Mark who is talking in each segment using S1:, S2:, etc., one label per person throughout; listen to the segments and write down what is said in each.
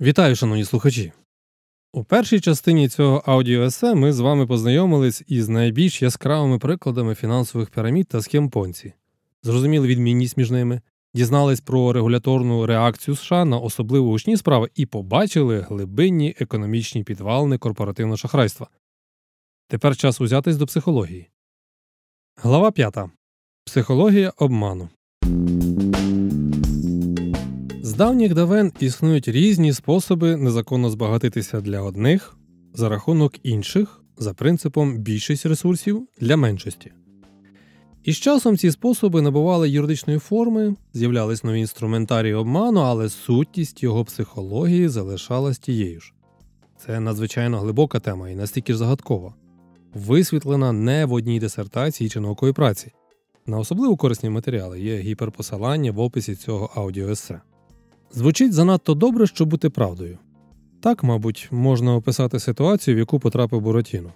S1: Вітаю, шановні слухачі! У першій частині цього аудіоесе ми з вами познайомились із найбільш яскравими прикладами фінансових пірамід та схем Понці, зрозуміли відмінність між ними, дізнались про регуляторну реакцію США на особливо гучні справи і побачили глибинні економічні підвалини корпоративного шахрайства. Тепер час узятись до психології. Глава 5. Психологія обману. Давніх давен існують різні способи незаконно збагатитися для одних за рахунок інших за принципом більшість ресурсів для меншості. І з часом ці способи набували юридичної форми, з'являлись нові інструментарії обману, але сутність його психології залишалась тією ж. Це надзвичайно глибока тема і настільки ж загадкова, висвітлена не в одній дисертації чи науковій праці. На особливо корисні матеріали є гіперпосилання в описі цього аудіоесе. Звучить занадто добре, щоб бути правдою. Так, мабуть, можна описати ситуацію, в яку потрапив Буратіно.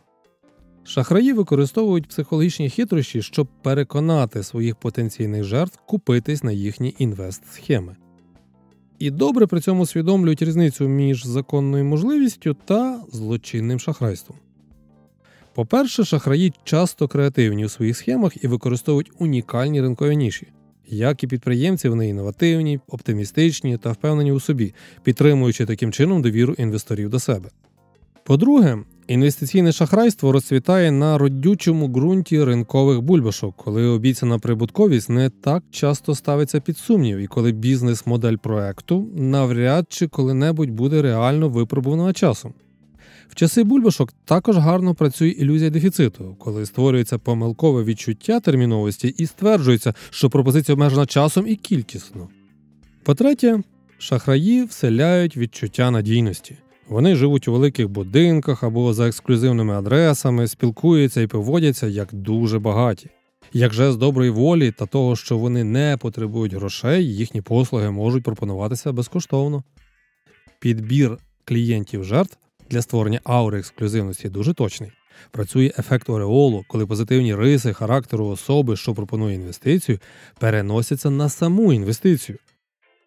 S1: Шахраї використовують психологічні хитрощі, щоб переконати своїх потенційних жертв купитись на їхні інвест-схеми. І добре при цьому усвідомлюють різницю між законною можливістю та злочинним шахрайством. По-перше, шахраї часто креативні у своїх схемах і використовують унікальні ринкові ніші. Як і підприємці, вони інновативні, оптимістичні та впевнені у собі, підтримуючи таким чином довіру інвесторів до себе. По-друге, інвестиційне шахрайство розцвітає на родючому ґрунті ринкових бульбашок, коли обіцяна прибутковість не так часто ставиться під сумнів, і коли бізнес-модель проекту навряд чи коли-небудь буде реально випробувана часом. В часи бульбашок також гарно працює ілюзія дефіциту, коли створюється помилкове відчуття терміновості і стверджується, що пропозиція обмежена часом і кількісно. По-третє, шахраї вселяють відчуття надійності. Вони живуть у великих будинках або за ексклюзивними адресами, спілкуються і поводяться як дуже багаті. Як же з доброї волі та того, що вони не потребують грошей, їхні послуги можуть пропонуватися безкоштовно. Підбір клієнтів жертв для створення аури ексклюзивності дуже точний. Працює ефект ореолу, коли позитивні риси характеру особи, що пропонує інвестицію, переносяться на саму інвестицію.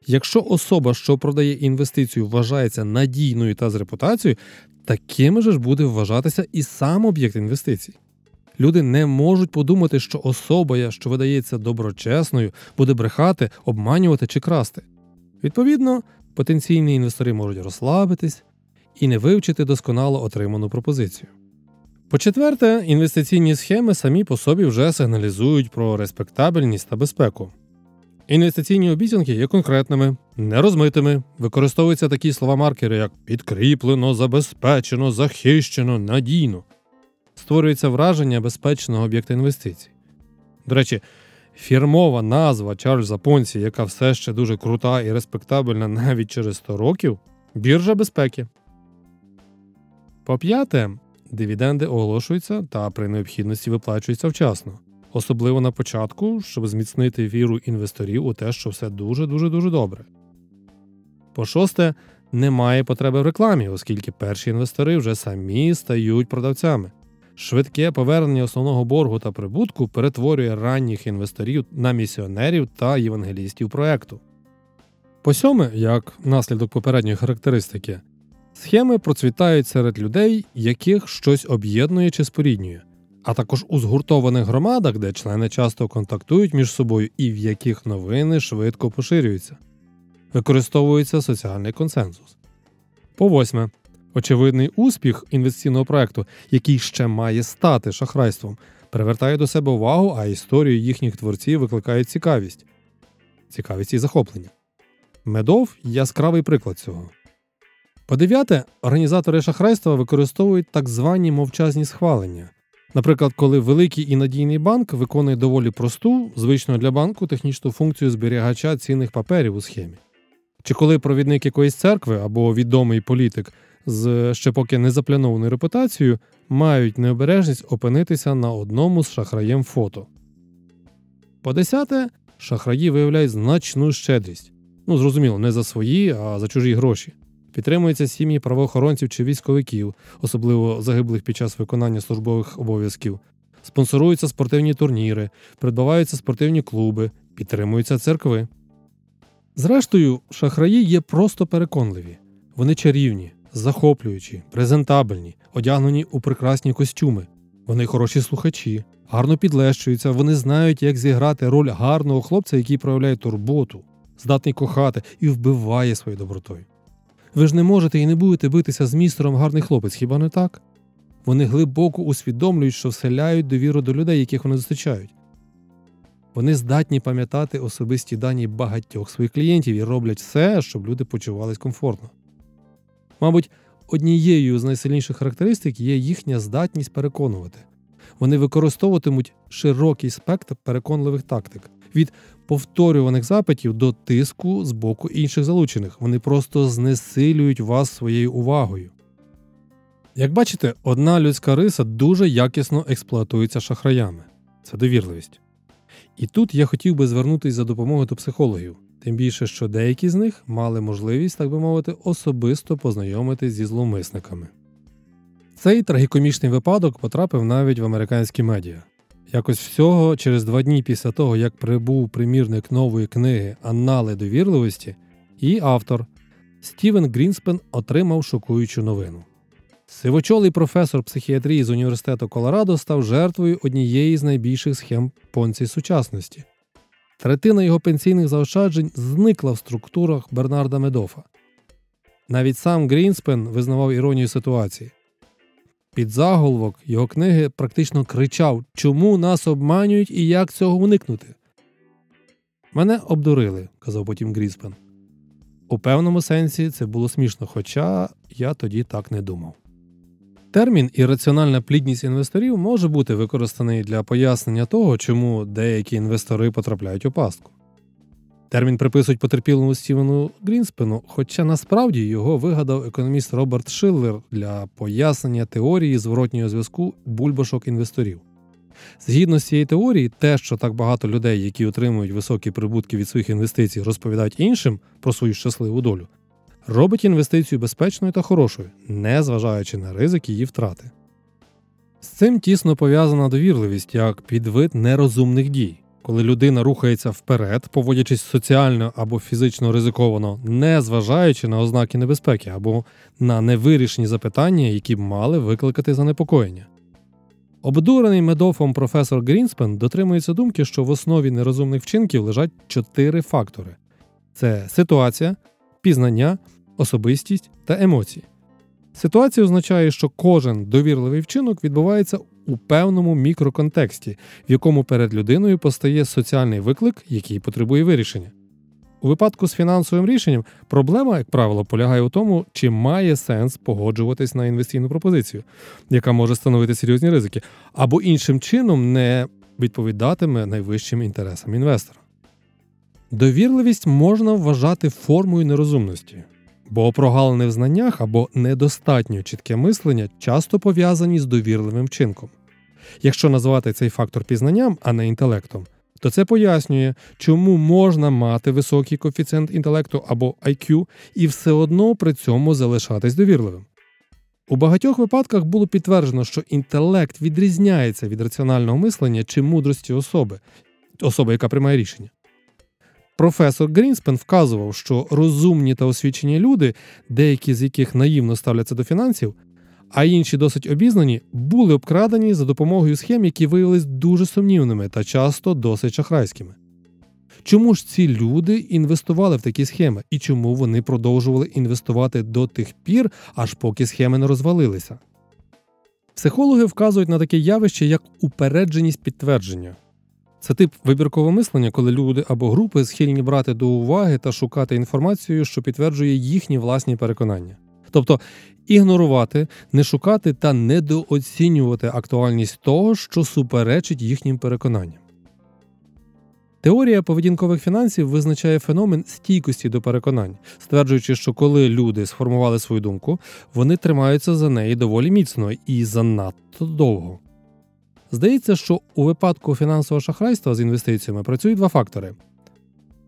S1: Якщо особа, що продає інвестицію, вважається надійною та з репутацією, таким же ж буде вважатися і сам об'єкт інвестицій. Люди не можуть подумати, що особа, що видається доброчесною, буде брехати, обманювати чи красти. Відповідно, потенційні інвестори можуть розслабитись, і не вивчити досконало отриману пропозицію. По-четверте, інвестиційні схеми самі по собі вже сигналізують про респектабельність та безпеку. Інвестиційні обіцянки є конкретними, нерозмитими, використовуються такі слова-маркери, як підкріплено, забезпечено, захищено, надійно. Створюється враження безпечного об'єкта інвестицій. До речі, фірмова назва Чарльза Понсі, яка все ще дуже крута і респектабельна навіть через 100 років біржа безпеки. По п'яте, дивіденди оголошуються та при необхідності виплачуються вчасно, особливо на початку, щоб зміцнити віру інвесторів у те, що все дуже дуже дуже добре. По шосте, немає потреби в рекламі, оскільки перші інвестори вже самі стають продавцями. Швидке повернення основного боргу та прибутку перетворює ранніх інвесторів на місіонерів та євангелістів проекту. По сьоме, як наслідок попередньої характеристики, Схеми процвітають серед людей, яких щось об'єднує чи споріднює, а також у згуртованих громадах, де члени часто контактують між собою і в яких новини швидко поширюються. Використовується соціальний консенсус. По восьме. Очевидний успіх інвестиційного проекту, який ще має стати шахрайством, привертає до себе увагу, а історію їхніх творців викликає цікавість, цікавість і захоплення. Медов яскравий приклад цього. По дев'яте, організатори шахрайства використовують так звані мовчазні схвалення. Наприклад, коли великий і надійний банк виконує доволі просту, звичну для банку технічну функцію зберігача цінних паперів у схемі. Чи коли провідник якоїсь церкви або відомий політик з ще поки незапланованою репутацією мають необережність опинитися на одному з шахраєм фото. По десяте, шахраї виявляють значну щедрість. Ну, зрозуміло, не за свої, а за чужі гроші. Підтримуються сім'ї правоохоронців чи військовиків, особливо загиблих під час виконання службових обов'язків. Спонсоруються спортивні турніри, придбаваються спортивні клуби, підтримуються церкви. Зрештою, шахраї є просто переконливі. Вони чарівні, захоплюючі, презентабельні, одягнені у прекрасні костюми. Вони хороші слухачі, гарно підлещуються, вони знають, як зіграти роль гарного хлопця, який проявляє турботу, здатний кохати і вбиває своєю добротою. Ви ж не можете і не будете битися з містером гарний хлопець, хіба не так? Вони глибоко усвідомлюють, що вселяють довіру до людей, яких вони зустрічають. Вони здатні пам'ятати особисті дані багатьох своїх клієнтів і роблять все, щоб люди почувались комфортно. Мабуть, однією з найсильніших характеристик є їхня здатність переконувати. Вони використовуватимуть широкий спектр переконливих тактик від повторюваних запитів до тиску з боку інших залучених. Вони просто знесилюють вас своєю увагою. Як бачите, одна людська риса дуже якісно експлуатується шахраями це довірливість. І тут я хотів би звернутися за допомогою до психологів, тим більше, що деякі з них мали можливість, так би мовити, особисто познайомитись зі зловмисниками. Цей трагікомічний випадок потрапив навіть в американські медіа. Якось всього через два дні після того, як прибув примірник нової книги Аннали довірливості, її автор Стівен Грінспен отримав шокуючу новину. Сивочолий професор психіатрії з університету Колорадо став жертвою однієї з найбільших схем понції сучасності. Третина його пенсійних заощаджень зникла в структурах Бернарда Медофа. Навіть сам Грінспен визнавав іронію ситуації. Під заголовок його книги практично кричав, чому нас обманюють і як цього уникнути. Мене обдурили, казав потім Грінспен. У певному сенсі це було смішно, хоча я тоді так не думав. Термін ірраціональна плідність інвесторів може бути використаний для пояснення того, чому деякі інвестори потрапляють у пастку. Термін приписують потерпілому Стівену Грінспену, хоча насправді його вигадав економіст Роберт Шиллер для пояснення теорії зворотнього зв'язку бульбашок інвесторів. Згідно з цієї теорії, те, що так багато людей, які отримують високі прибутки від своїх інвестицій, розповідають іншим про свою щасливу долю, робить інвестицію безпечною та хорошою, не зважаючи на ризик її втрати. З цим тісно пов'язана довірливість як підвид нерозумних дій, коли людина рухається вперед, поводячись соціально або фізично ризиковано, не зважаючи на ознаки небезпеки або на невирішені запитання, які б мали викликати занепокоєння. Обдурений медофом професор Грінспен дотримується думки, що в основі нерозумних вчинків лежать чотири фактори: це ситуація, пізнання, особистість та емоції. Ситуація означає, що кожен довірливий вчинок відбувається у певному мікроконтексті, в якому перед людиною постає соціальний виклик, який потребує вирішення. У випадку з фінансовим рішенням проблема, як правило, полягає у тому, чи має сенс погоджуватись на інвестиційну пропозицію, яка може становити серйозні ризики, або іншим чином не відповідатиме найвищим інтересам інвестора. Довірливість можна вважати формою нерозумності, бо прогалини в знаннях або недостатньо чітке мислення часто пов'язані з довірливим вчинком. Якщо назвати цей фактор пізнанням, а не інтелектом, то це пояснює, чому можна мати високий коефіцієнт інтелекту або IQ і все одно при цьому залишатись довірливим. У багатьох випадках було підтверджено, що інтелект відрізняється від раціонального мислення чи мудрості особи, особи, яка приймає рішення. Професор Грінспен вказував, що розумні та освічені люди, деякі з яких наївно ставляться до фінансів, а інші досить обізнані, були обкрадені за допомогою схем, які виявились дуже сумнівними та часто досить шахрайськими. Чому ж ці люди інвестували в такі схеми і чому вони продовжували інвестувати до тих пір, аж поки схеми не розвалилися? Психологи вказують на таке явище, як упередженість підтвердження. Це тип вибіркового мислення, коли люди або групи схильні брати до уваги та шукати інформацію, що підтверджує їхні власні переконання. Тобто ігнорувати, не шукати та недооцінювати актуальність того, що суперечить їхнім переконанням. Теорія поведінкових фінансів визначає феномен стійкості до переконань, стверджуючи, що коли люди сформували свою думку, вони тримаються за неї доволі міцно і занадто довго. Здається, що у випадку фінансового шахрайства з інвестиціями працюють два фактори: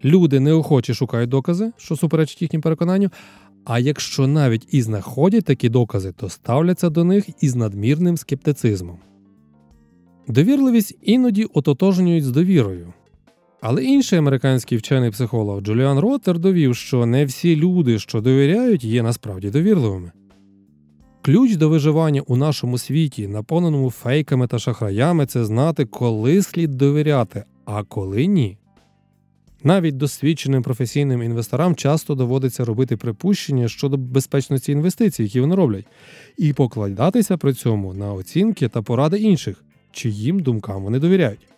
S1: люди неохоче шукають докази, що суперечать їхнім переконанню. А якщо навіть і знаходять такі докази, то ставляться до них із надмірним скептицизмом. Довірливість іноді ототожнюють з довірою. Але інший американський вчений психолог Джуліан Роттер довів, що не всі люди, що довіряють, є насправді довірливими. Ключ до виживання у нашому світі, наповненому фейками та шахраями, це знати, коли слід довіряти, а коли ні. Навіть досвідченим професійним інвесторам часто доводиться робити припущення щодо безпечності інвестицій, які вони роблять, і покладатися при цьому на оцінки та поради інших, чиїм думкам вони довіряють.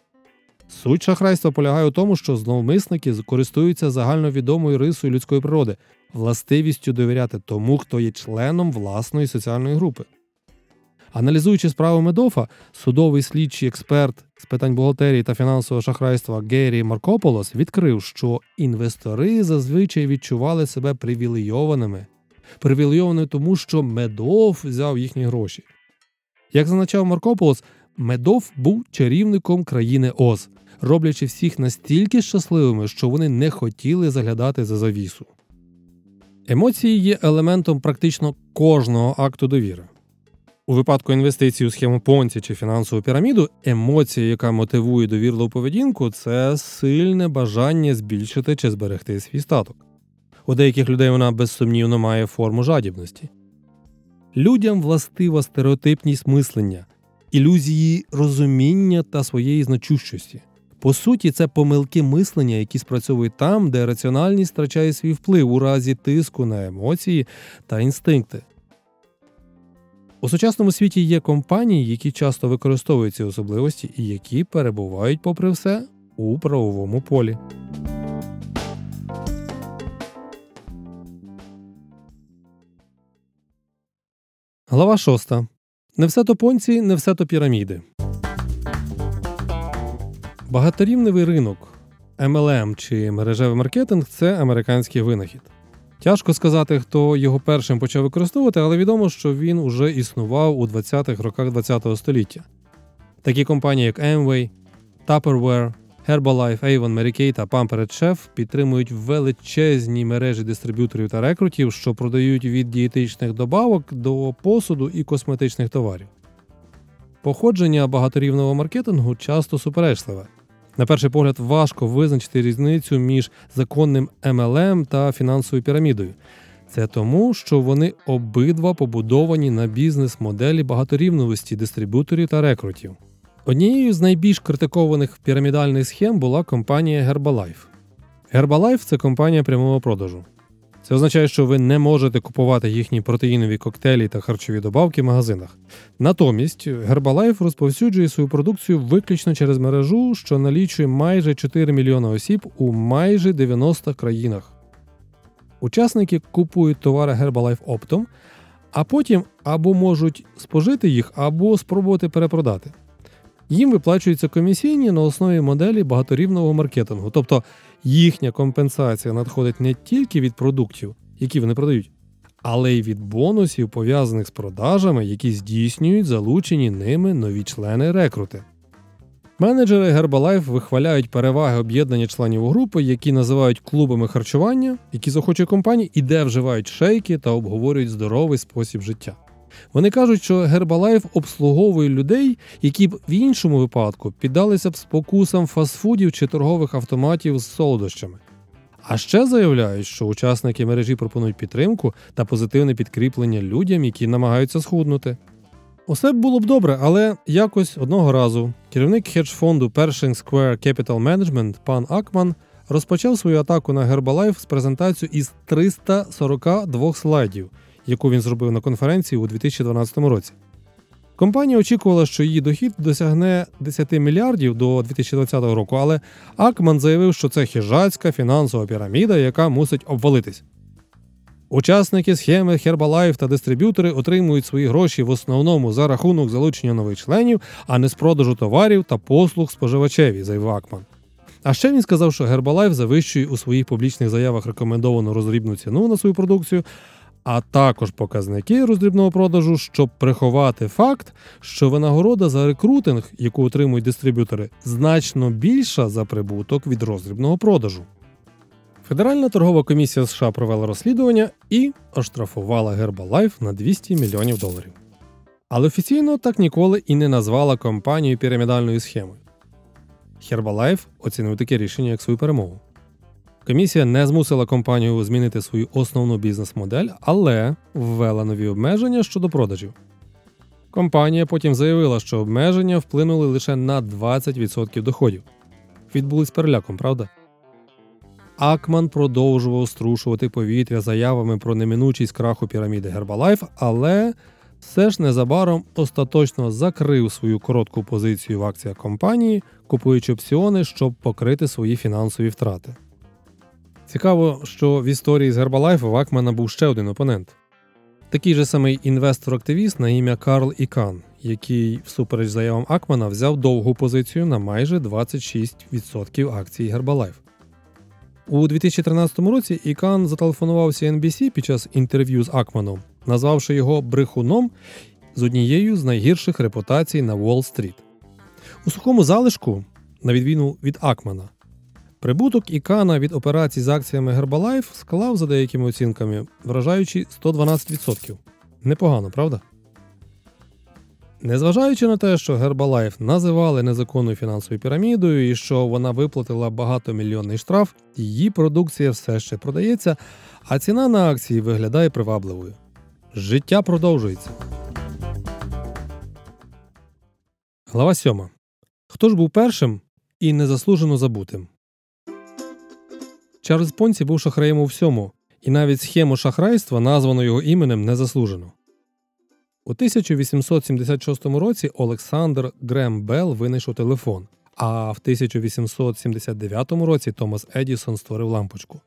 S1: Суть шахрайства полягає у тому, що зловмисники користуються загальновідомою рисою людської природи, властивістю довіряти тому, хто є членом власної соціальної групи. Аналізуючи справу Медофа, судовий слідчий експерт з питань бухгалтерії та фінансового шахрайства Геррі Маркополос відкрив, що інвестори зазвичай відчували себе привілейованими, привілейованими тому, що Медов взяв їхні гроші. Як зазначав Маркополос, Медов був чарівником країни Оз, роблячи всіх настільки щасливими, що вони не хотіли заглядати за завісу. Емоції є елементом практично кожного акту довіри. У випадку інвестицій у схему Понці чи фінансову піраміду, емоція, яка мотивує довірливу поведінку, це сильне бажання збільшити чи зберегти свій статок. У деяких людей вона безсумнівно має форму жадібності. Людям властива стереотипність мислення, ілюзії розуміння та своєї значущості. По суті, це помилки мислення, які спрацьовують там, де раціональність втрачає свій вплив у разі тиску на емоції та інстинкти. У сучасному світі є компанії, які часто використовують ці особливості і які перебувають, попри все, у правовому полі. Глава 6. Не все то понці, не все то піраміди. Багаторівневий ринок MLM чи мережевий маркетинг це американський винахід. Тяжко сказати, хто його першим почав використовувати, але відомо, що він уже існував у 20-х роках ХХ століття. Такі компанії, як Amway, Tupperware, Herbalife, Avon, Mary Kay та Pampered Chef підтримують величезні мережі дистриб'юторів та рекрутів, що продають від дієтичних добавок до посуду і косметичних товарів. Походження багаторівного маркетингу часто суперечливе. На перший погляд, важко визначити різницю між законним MLM та фінансовою пірамідою. Це тому, що вони обидва побудовані на бізнес-моделі багаторівновості дистриб'юторів та рекрутів. Однією з найбільш критикованих пірамідальних схем була компанія Herbalife. Herbalife – це компанія прямого продажу. Це означає, що ви не можете купувати їхні протеїнові коктейлі та харчові добавки в магазинах. Натомість Herbalife розповсюджує свою продукцію виключно через мережу, що налічує майже 4 мільйони осіб у майже 90 країнах. Учасники купують товари Herbalife оптом, а потім або можуть спожити їх, або спробувати перепродати. Їм виплачуються комісійні на основі моделі багаторівного маркетингу, тобто їхня компенсація надходить не тільки від продуктів, які вони продають, але й від бонусів, пов'язаних з продажами, які здійснюють залучені ними нові члени рекрути. Менеджери Herbalife вихваляють переваги об'єднання членів групи, які називають клубами харчування, які захочуть компанії, і де вживають шейки та обговорюють здоровий спосіб життя. Вони кажуть, що Herbalife обслуговує людей, які б в іншому випадку піддалися б спокусам фастфудів чи торгових автоматів з солодощами. А ще заявляють, що учасники мережі пропонують підтримку та позитивне підкріплення людям, які намагаються схуднути. Усе було б добре, але якось одного разу керівник хедж-фонду Pershing Square Capital Management пан Акман розпочав свою атаку на Herbalife з презентацією із 342 слайдів, яку він зробив на конференції у 2012 році. Компанія очікувала, що її дохід досягне 10 мільярдів до 2020 року, але Акман заявив, що це хижацька фінансова піраміда, яка мусить обвалитись. Учасники схеми Herbalife та дистриб'ютори отримують свої гроші в основному за рахунок залучення нових членів, а не з продажу товарів та послуг споживачеві, заявив Акман. А ще він сказав, що Herbalife завищує у своїх публічних заявах рекомендовану роздрібну ціну на свою продукцію, а також показники роздрібного продажу, щоб приховати факт, що винагорода за рекрутинг, яку отримують дистриб'ютори, значно більша за прибуток від роздрібного продажу. Федеральна торгова комісія США провела розслідування і оштрафувала Herbalife на 200 мільйонів доларів. Але офіційно так ніколи і не назвала компанію пірамідальною схемою. Herbalife оцінив таке рішення як свою перемогу. Комісія не змусила компанію змінити свою основну бізнес-модель, але ввела нові обмеження щодо продажів. Компанія потім заявила, що обмеження вплинули лише на 20% доходів. Відбулись переляком, правда? Акман продовжував струшувати повітря заявами про неминучість краху піраміди Herbalife, але все ж незабаром остаточно закрив свою коротку позицію в акціях компанії, купуючи опціони, щоб покрити свої фінансові втрати. Цікаво, що в історії з Herbalife у Акмана був ще один опонент. Такий же самий інвестор-активіст на ім'я Карл Ікан, який, всупереч заявам Акмана, взяв довгу позицію на майже 26% акцій Herbalife. У 2013 році Ікан зателефонував CNBC під час інтерв'ю з Акманом, назвавши його брехуном з однією з найгірших репутацій на Уолл-стріт. У сухому залишку, на відміну від Акмана, прибуток Ікана від операцій з акціями Herbalife склав за деякими оцінками, вражаючи 112%. Непогано, правда? Незважаючи на те, що Herbalife називали незаконною фінансовою пірамідою і що вона виплатила багатомільйонний штраф, її продукція все ще продається, а ціна на акції виглядає привабливою. Життя продовжується. Глава 7. Хто ж був першим і незаслужено забутим? Чарльз Понці був шахраєм у всьому, і навіть схему шахрайства названо його іменем незаслужено. У 1876 році Олександр Грем Белл винайшов телефон, а в 1879 році Томас Едісон створив лампочку.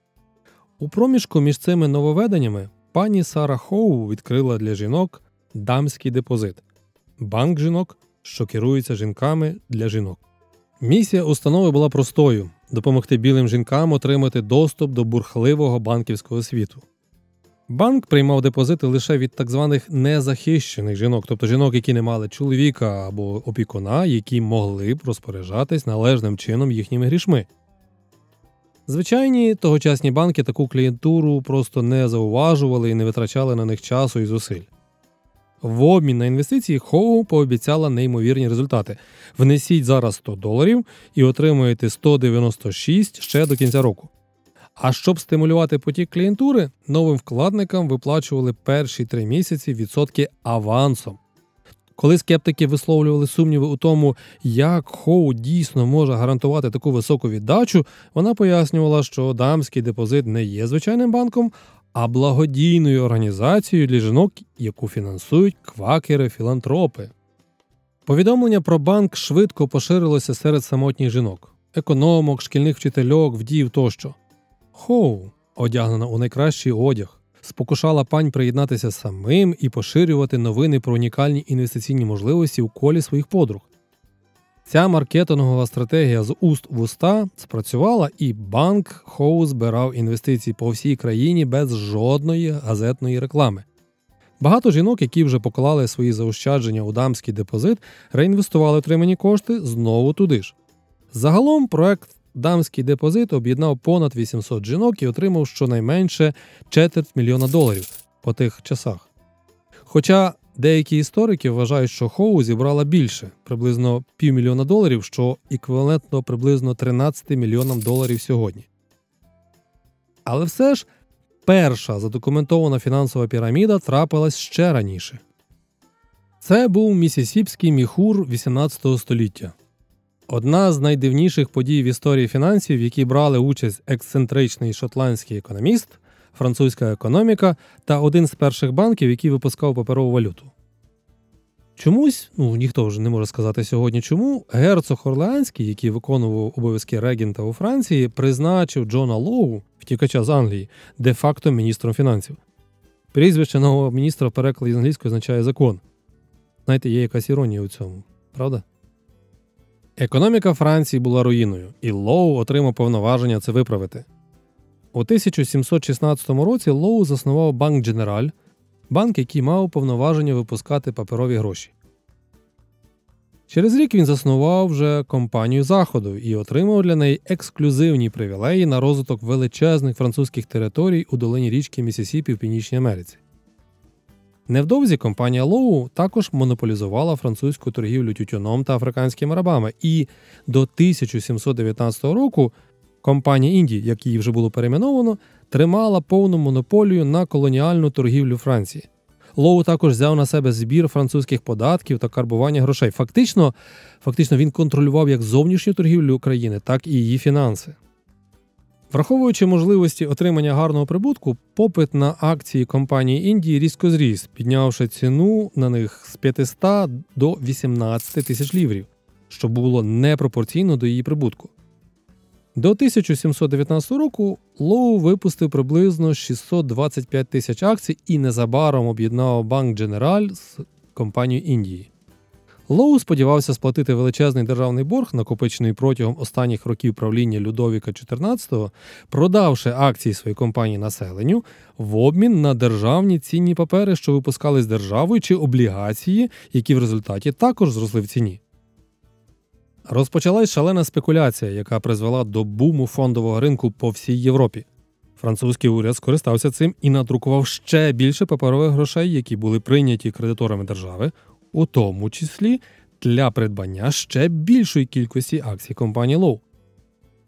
S1: У проміжку між цими нововведеннями пані Сара Хоу відкрила для жінок дамський депозит банк жінок, що керується жінками для жінок. Місія установи була простою допомогти білим жінкам отримати доступ до бурхливого банківського світу. Банк приймав депозити лише від так званих незахищених жінок, тобто жінок, які не мали чоловіка або опікуна, які могли б розпоряджатись належним чином їхніми грішми. Звичайні тогочасні банки таку клієнтуру просто не зауважували і не витрачали на них часу і зусиль. В обмін на інвестиції Хоу пообіцяла неймовірні результати. Внесіть зараз 100 доларів і отримуєте 196 ще до кінця року. А щоб стимулювати потік клієнтури, новим вкладникам виплачували перші три місяці відсотки авансом. Коли скептики висловлювали сумніви у тому, як Хоу дійсно може гарантувати таку високу віддачу, вона пояснювала, що дамський депозит не є звичайним банком, а благодійною організацією для жінок, яку фінансують квакери-філантропи. Повідомлення про банк швидко поширилося серед самотніх жінок, економок, шкільних вчительок, вдів тощо. Хоу, одягнена у найкращий одяг, спокушала пань приєднатися самим і поширювати новини про унікальні інвестиційні можливості у колі своїх подруг. Ця маркетингова стратегія з уст в уста спрацювала, і банк Хоу збирав інвестиції по всій країні без жодної газетної реклами. Багато жінок, які вже поклали свої заощадження у дамський депозит, реінвестували отримані кошти знову туди ж. Загалом проект Дамський депозит об'єднав понад 800 жінок і отримав щонайменше четверть мільйона доларів по тих часах. Хоча деякі історики вважають, що Хоу зібрала більше приблизно півмільйона доларів, що еквівалентно приблизно 13 мільйонам доларів сьогодні. Але все ж перша задокументована фінансова піраміда трапилась ще раніше. Це був місісіпський міхур 18 століття. Одна з найдивніших подій в історії фінансів, в якій брали участь ексцентричний шотландський економіст, французька економіка та один з перших банків, який випускав паперову валюту. Чомусь, ну ніхто вже не може сказати сьогодні, чому герцог Орлеанський, який виконував обов'язки регента у Франції, призначив Джона Лоу, втікача з Англії, де-факто міністром фінансів. Прізвище нового міністра в перекладі з англійської означає закон. Знаєте, є якась іронія у цьому, правда? Економіка Франції була руїною, і Лоу отримав повноваження це виправити. У 1716 році Лоу заснував банк Дженераль, банк, який мав повноваження випускати паперові гроші. Через рік він заснував вже компанію Заходу і отримав для неї ексклюзивні привілеї на розвиток величезних французьких територій у долині річки Місісіпі в Північній Америці. Невдовзі компанія Лоу також монополізувала французьку торгівлю тютюном та африканськими рабами, і до 1719 року компанія Індії, як її вже було перейменовано, тримала повну монополію на колоніальну торгівлю Франції. Лоу також взяв на себе збір французьких податків та карбування грошей. Фактично, фактично він контролював як зовнішню торгівлю України, так і її фінанси. Враховуючи можливості отримання гарного прибутку, попит на акції компанії Індії різко зріс, піднявши ціну на них з 500 до 18 тисяч ліврів, що було непропорційно до її прибутку. До 1719 року Лоу випустив приблизно 625 тисяч акцій і незабаром об'єднав банк Дженераль з компанією Індії. Лоу сподівався сплатити величезний державний борг, накопичений протягом останніх років правління Людовіка XIV, продавши акції своєї компанії населенню в обмін на державні цінні папери, що випускались державою, чи облігації, які в результаті також зросли в ціні. Розпочалась шалена спекуляція, яка призвела до буму фондового ринку по всій Європі. Французький уряд скористався цим і надрукував ще більше паперових грошей, які були прийняті кредиторами держави, у тому числі для придбання ще більшої кількості акцій компанії Лоу.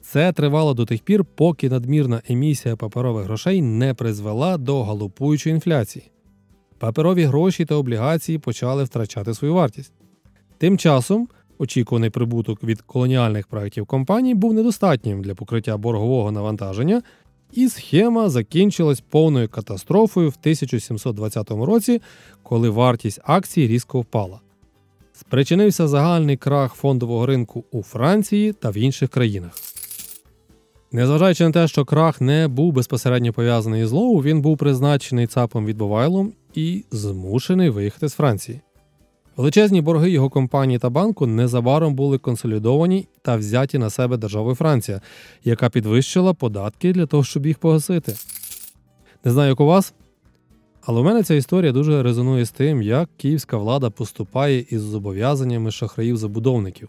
S1: Це тривало до тих пір, поки надмірна емісія паперових грошей не призвела до галопуючої інфляції. Паперові гроші та облігації почали втрачати свою вартість. Тим часом очікуваний прибуток від колоніальних проєктів компаній був недостатнім для покриття боргового навантаження, і схема закінчилась повною катастрофою в 1720 році, коли вартість акцій різко впала. Спричинився загальний крах фондового ринку у Франції та в інших країнах. Незважаючи на те, що крах не був безпосередньо пов'язаний з Лоу, він був призначений ЦАПом Відбувайлом і змушений виїхати з Франції. Величезні борги його компанії та банку незабаром були консолідовані та взяті на себе державою Франція, яка підвищила податки для того, щоб їх погасити. Не знаю, як у вас, але у мене ця історія дуже резонує з тим, як київська влада поступає із зобов'язаннями шахраїв-забудовників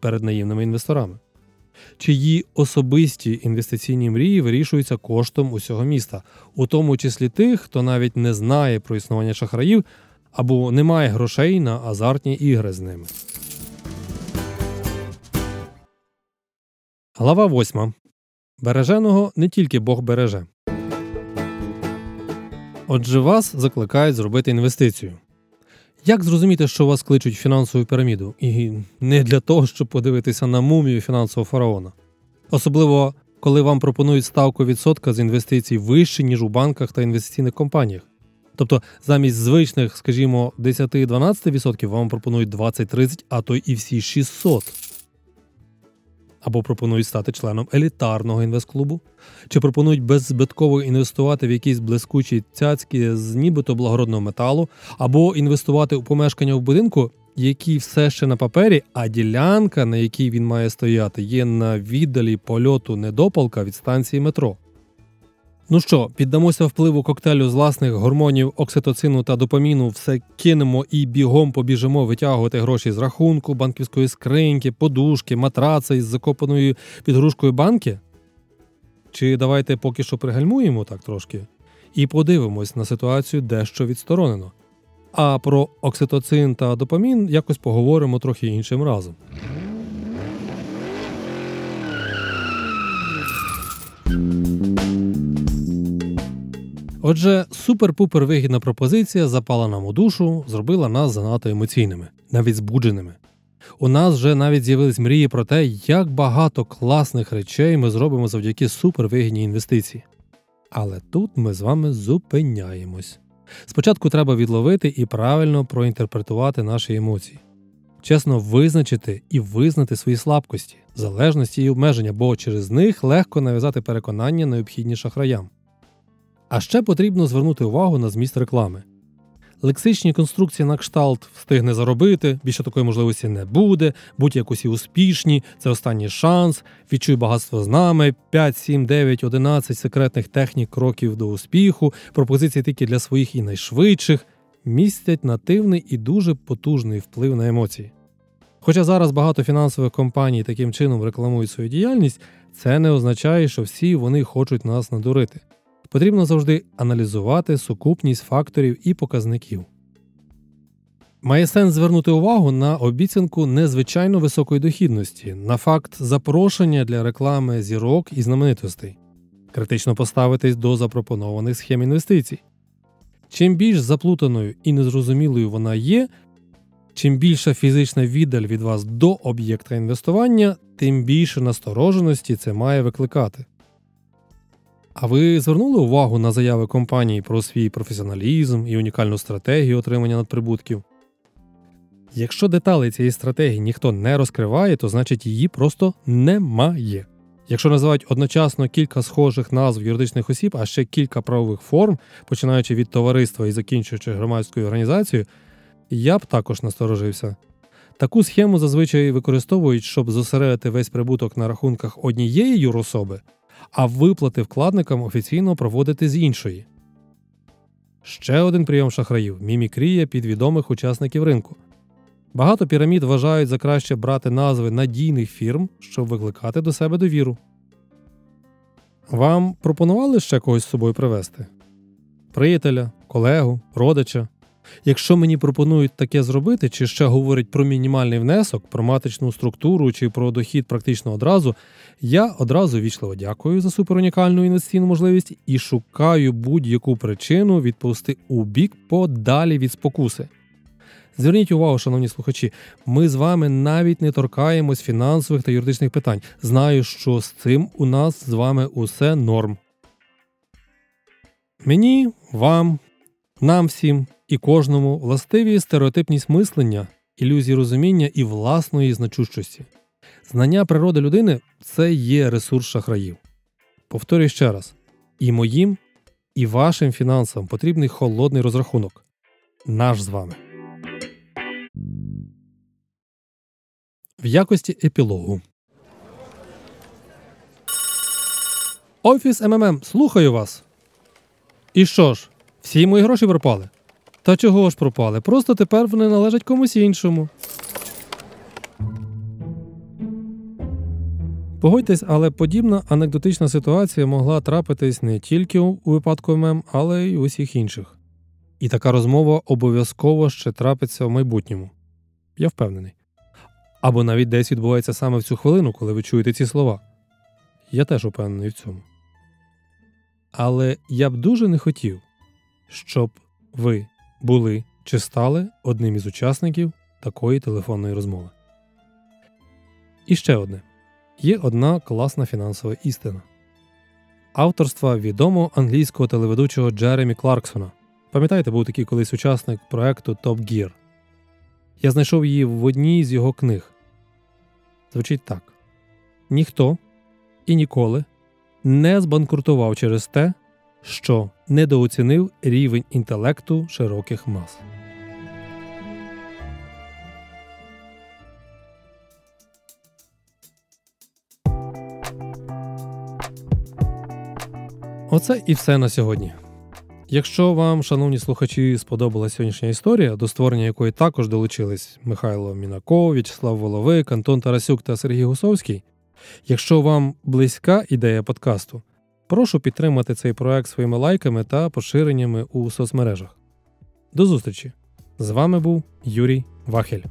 S1: перед наївними інвесторами, чиї особисті інвестиційні мрії вирішуються коштом усього міста, у тому числі тих, хто навіть не знає про існування шахраїв або немає грошей на азартні ігри з ними. Глава 8. Береженого не тільки Бог береже. Отже, вас закликають зробити інвестицію. Як зрозуміти, що вас кличуть в фінансову піраміду? І не для того, щоб подивитися на мумію фінансового фараона. Особливо, коли вам пропонують ставку відсотка з інвестицій вище, ніж у банках та інвестиційних компаніях. Тобто замість звичних, скажімо, 10-12% вам пропонують 20-30, а то і всі 600. Або пропонують стати членом елітарного інвестклубу, чи пропонують беззбитково інвестувати в якісь блискучі цяцьки з нібито благородного металу, або інвестувати у помешкання в будинку, які все ще на папері, а ділянка, на якій він має стояти, є на віддалі польоту недопалка від станції метро. Ну що, піддамося впливу коктейлю з власних гормонів окситоцину та допаміну, все кинемо і бігом побіжимо витягувати гроші з рахунку, банківської скриньки, подушки, матраци із закопаною підгрушкою банки? Чи давайте поки що пригальмуємо так трошки і подивимось на ситуацію дещо відсторонено. А про окситоцин та допамін якось поговоримо трохи іншим разом. Отже, супер-пупер вигідна пропозиція запала нам у душу, зробила нас занадто емоційними, навіть збудженими. У нас вже навіть з'явились мрії про те, як багато класних речей ми зробимо завдяки супервигідній інвестиції. Але тут ми з вами зупиняємось. Спочатку треба відловити і правильно проінтерпретувати наші емоції, чесно визначити і визнати свої слабкості, залежності і обмеження, бо через них легко нав'язати переконання необхідні шахраям. А ще потрібно звернути увагу на зміст реклами. Лексичні конструкції на кшталт встигне заробити, більше такої можливості не буде, будь і успішні, це останній шанс, відчуй багатство з нами, 5, 7, 9, 11 секретних технік кроків до успіху, пропозиції тільки для своїх і найшвидших, містять нативний і дуже потужний вплив на емоції. Хоча зараз багато фінансових компаній таким чином рекламують свою діяльність, це не означає, що всі вони хочуть нас надурити. Потрібно завжди аналізувати сукупність факторів і показників. Має сенс звернути увагу на обіцянку незвичайно високої дохідності, на факт запрошення для реклами зірок і знаменитостей, критично поставитись до запропонованих схем інвестицій. Чим більш заплутаною і незрозумілою вона є, чим більша фізична віддаль від вас до об'єкта інвестування, тим більше настороженості це має викликати. А ви звернули увагу на заяви компанії про свій професіоналізм і унікальну стратегію отримання надприбутків? Якщо деталі цієї стратегії ніхто не розкриває, то значить її просто немає. Якщо називають одночасно кілька схожих назв юридичних осіб, а ще кілька правових форм, починаючи від товариства і закінчуючи громадською організацією, я б також насторожився. Таку схему зазвичай використовують, щоб зосередити весь прибуток на рахунках однієї юрособи, а виплати вкладникам офіційно проводити з іншої. Ще один прийом шахраїв мімікрія підвідомих учасників ринку. Багато пірамід вважають за краще брати назви надійних фірм, щоб викликати до себе довіру. Вам пропонували ще когось з собою привезти? Приятеля, колегу, родича. Якщо мені пропонують таке зробити, чи ще говорять про мінімальний внесок, про матичну структуру чи про дохід практично одразу, я одразу вічливо дякую за суперунікальну інвестиційну можливість і шукаю будь-яку причину відповсти у бік подалі від спокуси. Зверніть увагу, шановні слухачі, ми з вами навіть не торкаємось фінансових та юридичних питань. Знаю, що з цим у нас з вами усе норм. Мені, вам, нам всім і кожному властиві стереотипність мислення, ілюзії розуміння і власної значущості. Знання природи людини це є ресурс шахраїв. Повторюю ще раз: і моїм, і вашим фінансам потрібний холодний розрахунок. Наш з вами. В якості епілогу. Офіс МММ, слухаю вас. І що ж, всі мої гроші пропали? Та чого ж пропали? Просто тепер вони належать комусь іншому. Погодьтесь, але подібна анекдотична ситуація могла трапитись не тільки у випадку ММ, але й усіх інших. І така розмова обов'язково ще трапиться в майбутньому. Я впевнений. Або навіть десь відбувається саме в цю хвилину, коли ви чуєте ці слова. Я теж упевнений в цьому. Але я б дуже не хотів, щоб ви були чи стали одним із учасників такої телефонної розмови. І ще одне є одна класна фінансова істина авторства відомого англійського телеведучого Джеремі Кларксона. Пам'ятаєте, був такий колись учасник проекту Top Gear. Я знайшов її в одній з його книг. Звучить так: ніхто і ніколи не збанкрутував через те, що недооцінив рівень інтелекту широких мас. Оце і все на сьогодні. Якщо вам, шановні слухачі, сподобалася сьогоднішня історія, до створення якої також долучились Михайло Мінаков, В'ячеслав Воловик, Антон Тарасюк та Сергій Гусовський. Якщо вам близька ідея подкасту, прошу підтримати цей проект своїми лайками та поширеннями у соцмережах. До зустрічі! З вами був Юрій Вахель.